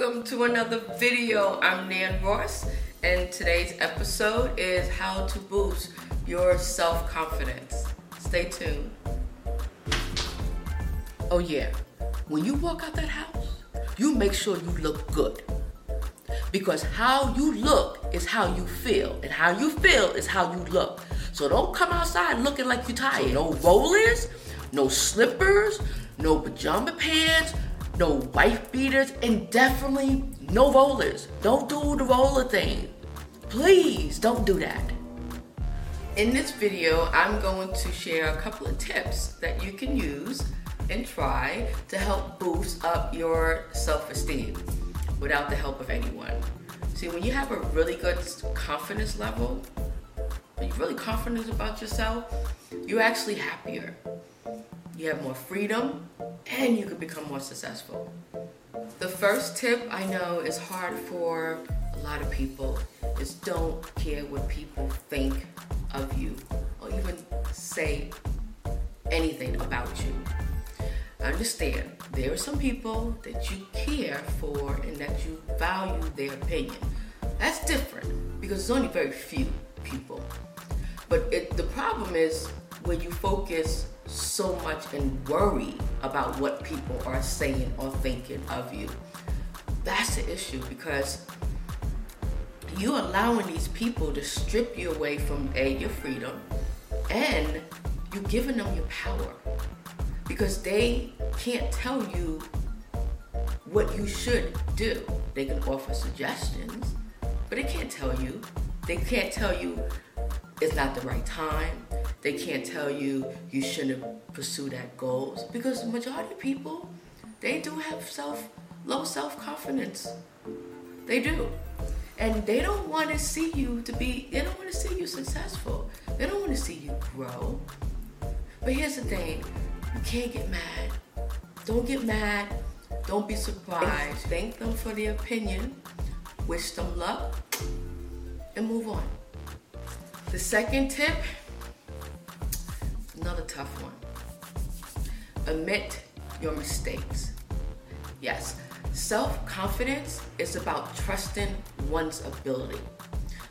welcome to another video. I'm Nan Ross, and today's episode is how to boost your self confidence. Stay tuned. Oh, yeah, when you walk out that house, you make sure you look good. Because how you look is how you feel, and how you feel is how you look. So don't come outside looking like you're tired. No rollers, no slippers, no pajama pants, no wife beaters, and definitely no rollers. Don't do the roller thing. Please don't do that. In this video, I'm going to share a couple of tips that you can use and try to help boost up your self esteem without the help of anyone. See, when you have a really good confidence level, when you're really confident about yourself, you're actually happier. You have more freedom and you can become more successful. The first tip I know is hard for a lot of people is don't care what people think of you or even say anything about you. Understand, there are some people that you care for and that you value their opinion. That's different because it's only very few people. But it, the problem is when you focus so much and worry about what people are saying or thinking of you. That's the issue because you're allowing these people to strip you away from A, your freedom, and you're giving them your power because they can't tell you what you should do. They can offer suggestions, but they can't tell you. They can't tell you it's not the right time. They can't tell you you shouldn't pursue that goals because the majority of people, they do have self low self confidence. They do. And they don't want to see you to be, they don't want to see you successful. They don't want to see you grow. But here's the thing you can't get mad. Don't get mad. Don't be surprised. Thank them for their opinion. Wish them luck. And move on. The second tip, tough one. Admit your mistakes. Yes, self confidence is about trusting one's ability.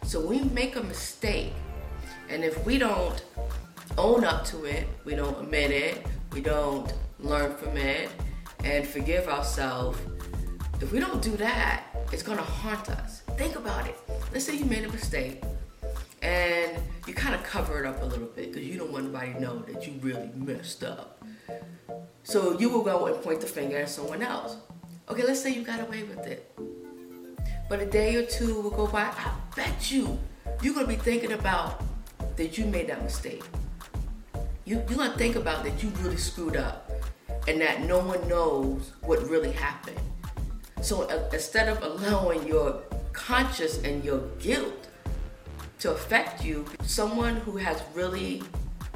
So we make a mistake, and if we don't own up to it, we don't admit it, we don't learn from it, and forgive ourselves, if we don't do that, it's gonna haunt us. Think about it. Let's say you made a mistake and you kind of cover it up a little bit because you don't want anybody to know that you really messed up. So you will go and point the finger at someone else. Okay, let's say you got away with it. But a day or two will go by, I bet you you're gonna be thinking about that you made that mistake. You, you're gonna think about that you really screwed up and that no one knows what really happened. So uh, instead of allowing your conscience and your guilt to affect you. Someone who has really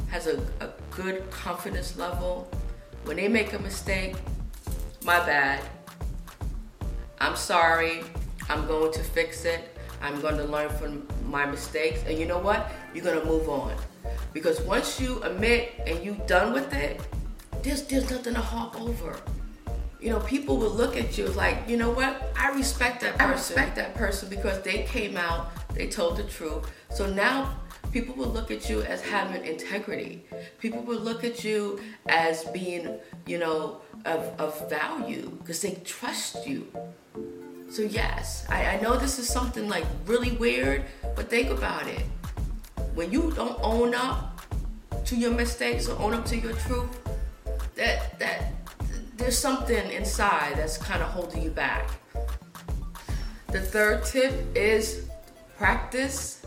has a, a good confidence level, when they make a mistake, my bad. I'm sorry. I'm going to fix it. I'm going to learn from my mistakes. And you know what? You're going to move on. Because once you admit and you done with it, there's, there's nothing to hop over. You know, people will look at you like, you know what? I respect that person. I respect that person because they came out they told the truth. So now people will look at you as having integrity. People will look at you as being, you know, of, of value because they trust you. So, yes, I, I know this is something like really weird, but think about it. When you don't own up to your mistakes or own up to your truth, that, that there's something inside that's kind of holding you back. The third tip is practice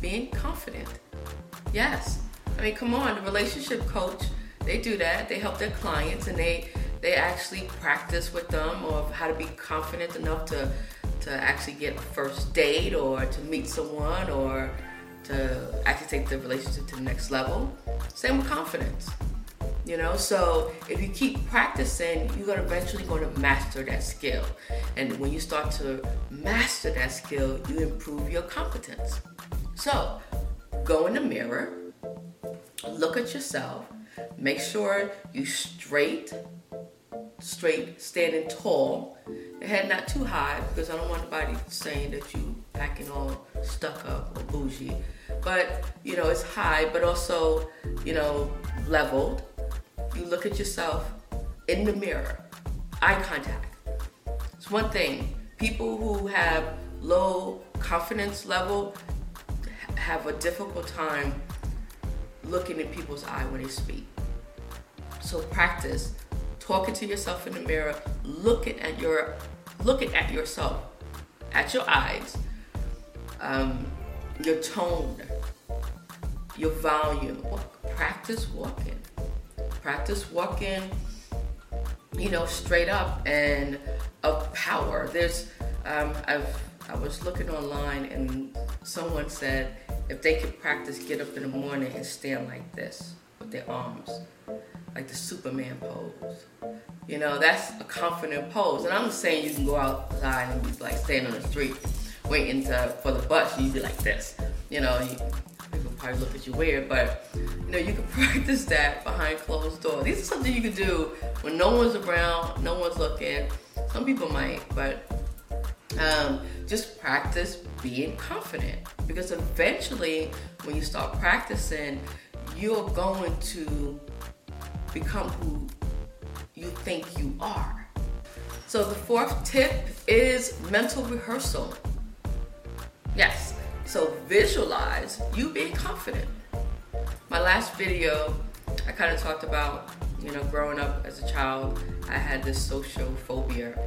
being confident. Yes. I mean, come on, the relationship coach, they do that. They help their clients and they they actually practice with them of how to be confident enough to to actually get a first date or to meet someone or to actually take the relationship to the next level. Same with confidence. You know, so if you keep practicing, you're gonna eventually going to master that skill. And when you start to master that skill, you improve your competence. So go in the mirror, look at yourself, make sure you straight, straight, standing tall, head not too high because I don't want anybody saying that you acting all stuck up or bougie. But you know, it's high, but also you know leveled. You look at yourself in the mirror, eye contact. It's one thing. People who have low confidence level have a difficult time looking in people's eye when they speak. So practice talking to yourself in the mirror, looking at your looking at yourself, at your eyes, um, your tone, your volume. Practice walking. Practice walking, you know, straight up and of power. There's um, I've I was looking online and someone said if they could practice get up in the morning and stand like this with their arms, like the Superman pose. You know, that's a confident pose. And I'm not saying you can go outside and be like stand on the street waiting to, for the bus, you be like this. You know, you, probably look at you weird, but you know, you can practice that behind closed doors. These are something you can do when no one's around, no one's looking. Some people might, but um, just practice being confident because eventually, when you start practicing, you're going to become who you think you are. So, the fourth tip is mental rehearsal. Yes, so visualize you being confident. My last video, I kind of talked about, you know, growing up as a child, I had this social phobia.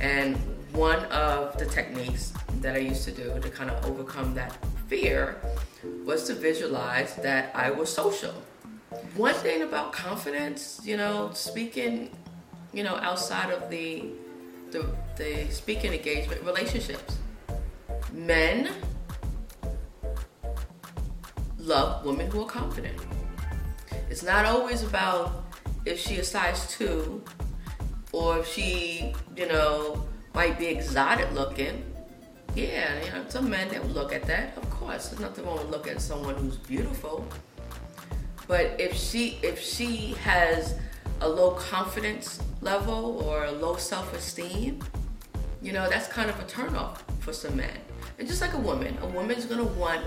And one of the techniques that I used to do to kind of overcome that fear was to visualize that I was social. One thing about confidence, you know, speaking, you know, outside of the the, the speaking engagement relationships, men love women who are confident. It's not always about if she is size two or if she, you know, might be exotic looking. Yeah, you know, some men that would look at that. Of course, there's nothing wrong with looking at someone who's beautiful. But if she if she has a low confidence level or a low self-esteem, you know, that's kind of a turnoff for some men. And just like a woman, a woman's gonna want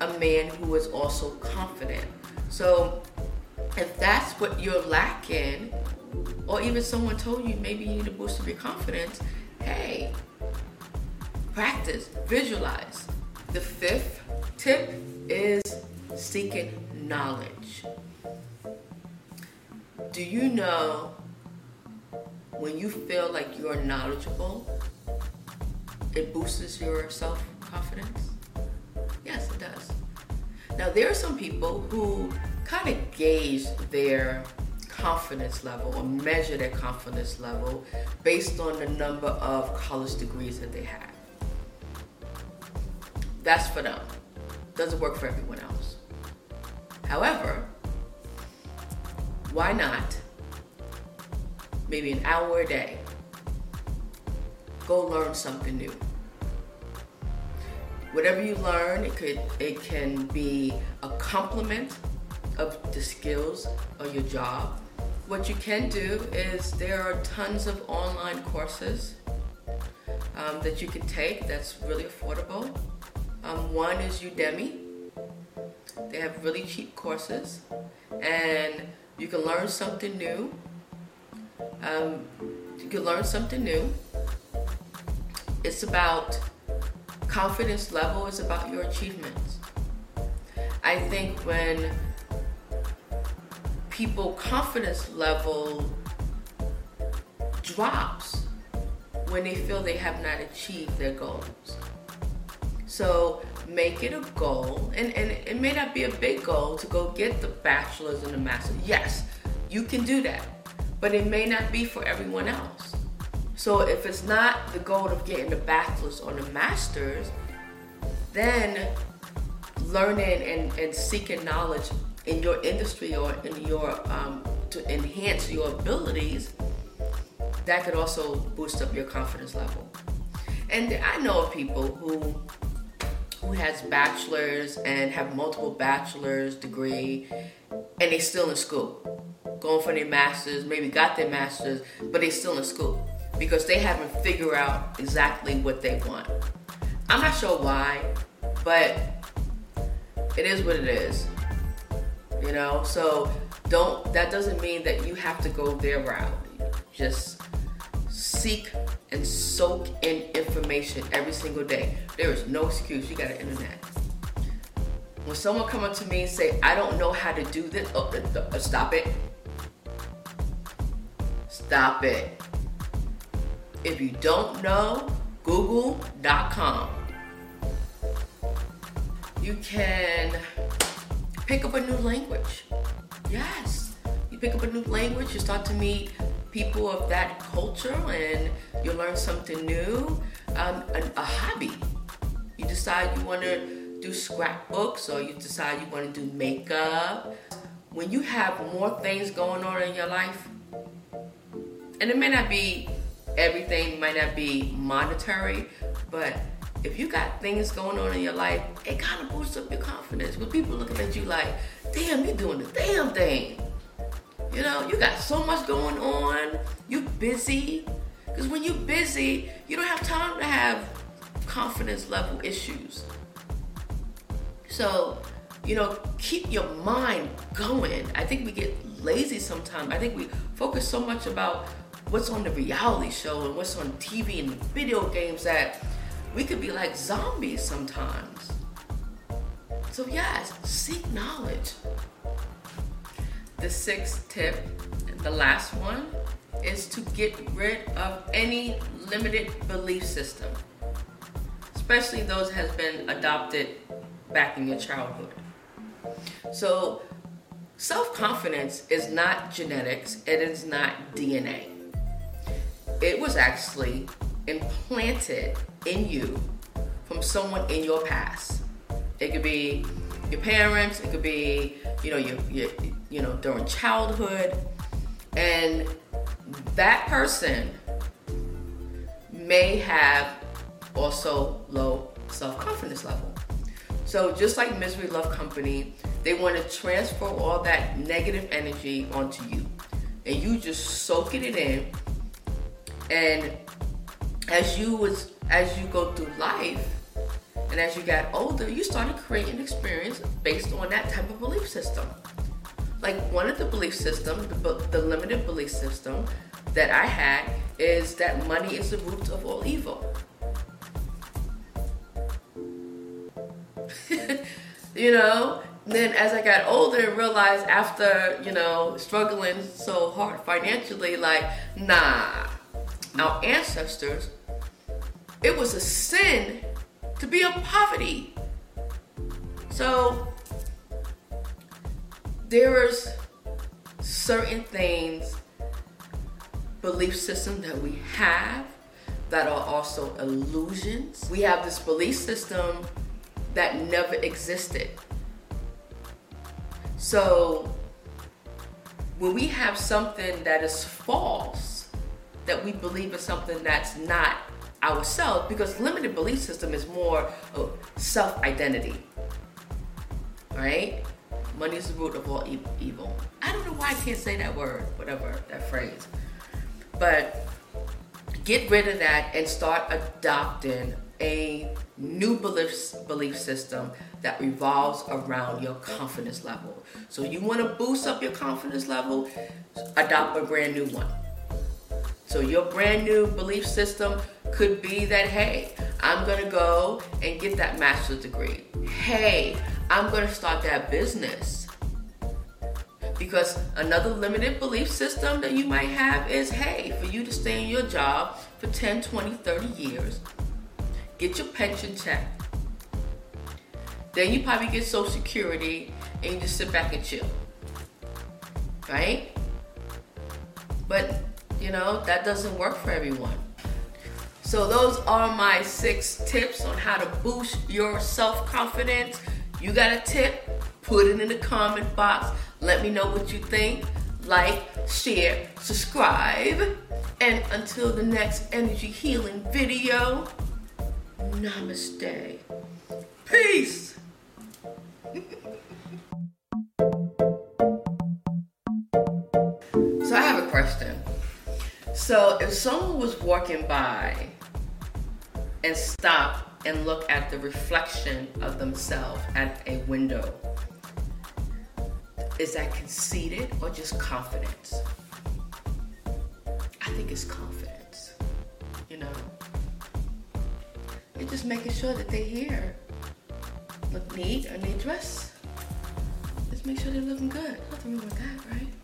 a man who is also confident. So if that's what you're lacking, or even someone told you maybe you need to boost up your confidence, hey, practice, visualize. The fifth tip is seeking knowledge. Do you know when you feel like you're knowledgeable, it boosts your self confidence? Now, there are some people who kind of gauge their confidence level or measure their confidence level based on the number of college degrees that they have. That's for them. Doesn't work for everyone else. However, why not maybe an hour a day go learn something new? Whatever you learn, it could it can be a complement of the skills of your job what you can do is there are tons of online courses um, that you can take that's really affordable. Um, one is Udemy. They have really cheap courses, and you can learn something new. Um, you can learn something new. It's about confidence level. Is about your achievements. I think when people confidence level drops when they feel they have not achieved their goals. So make it a goal, and, and it may not be a big goal to go get the bachelor's and the master's. Yes, you can do that, but it may not be for everyone else. So if it's not the goal of getting the bachelor's or the master's, then learning and, and seeking knowledge in your industry or in your um, to enhance your abilities, that could also boost up your confidence level. And I know of people who who has bachelors and have multiple bachelor's degree and they still in school going for their masters maybe got their masters but they still in school because they haven't figured out exactly what they want. I'm not sure why, but it is what it is. You know, so don't that doesn't mean that you have to go their route. Just seek and soak in information every single day. There is no excuse. You got an internet. When someone come up to me and say, "I don't know how to do this," oh, stop it. Stop it. If you don't know, Google.com. You can pick up a new language. Yes. You pick up a new language, you start to meet people of that culture and you learn something new. Um, a, a hobby. You decide you want to do scrapbooks or you decide you want to do makeup. When you have more things going on in your life, and it may not be everything, might not be monetary, but if you got things going on in your life, it kind of boosts up your confidence. With people looking at you like, damn, you're doing the damn thing. You know, you got so much going on. you're busy. Because when you're busy, you don't have time to have confidence level issues. So, you know, keep your mind going. I think we get lazy sometimes. I think we focus so much about what's on the reality show and what's on TV and the video games that we could be like zombies sometimes. So, yes, seek knowledge. The sixth tip, the last one, is to get rid of any limited belief system, especially those has been adopted back in your childhood. So, self confidence is not genetics, it is not DNA. It was actually implanted in you from someone in your past. It could be your parents, it could be, you know, your, your you know, during childhood. And that person may have also low self-confidence level. So just like Misery Love Company, they want to transfer all that negative energy onto you. And you just soaking it in. And as you was as you go through life and as you got older, you started creating experience based on that type of belief system. Like one of the belief systems, the, the limited belief system that I had is that money is the root of all evil. you know, then as I got older and realized after, you know, struggling so hard financially, like, nah, our ancestors it was a sin to be in poverty. So there's certain things, belief system that we have that are also illusions. We have this belief system that never existed. So when we have something that is false, that we believe is something that's not ourselves because limited belief system is more of self identity. Right? Money is the root of all evil. I don't know why I can't say that word, whatever, that phrase. But get rid of that and start adopting a new belief, belief system that revolves around your confidence level. So you want to boost up your confidence level, adopt a brand new one. So your brand new belief system could be that, hey, I'm gonna go and get that master's degree. Hey, I'm gonna start that business. Because another limited belief system that you might have is, hey, for you to stay in your job for 10, 20, 30 years, get your pension check. Then you probably get Social Security and you just sit back and chill. Right? But you know, that doesn't work for everyone. So, those are my six tips on how to boost your self confidence. You got a tip? Put it in the comment box. Let me know what you think. Like, share, subscribe. And until the next energy healing video, namaste. Peace. so, I have a question. So if someone was walking by and stop and look at the reflection of themselves at a window, is that conceited or just confidence? I think it's confidence. You know, they're just making sure that they're here look neat and they dress. Just make sure they're looking good. Nothing wrong with that, right?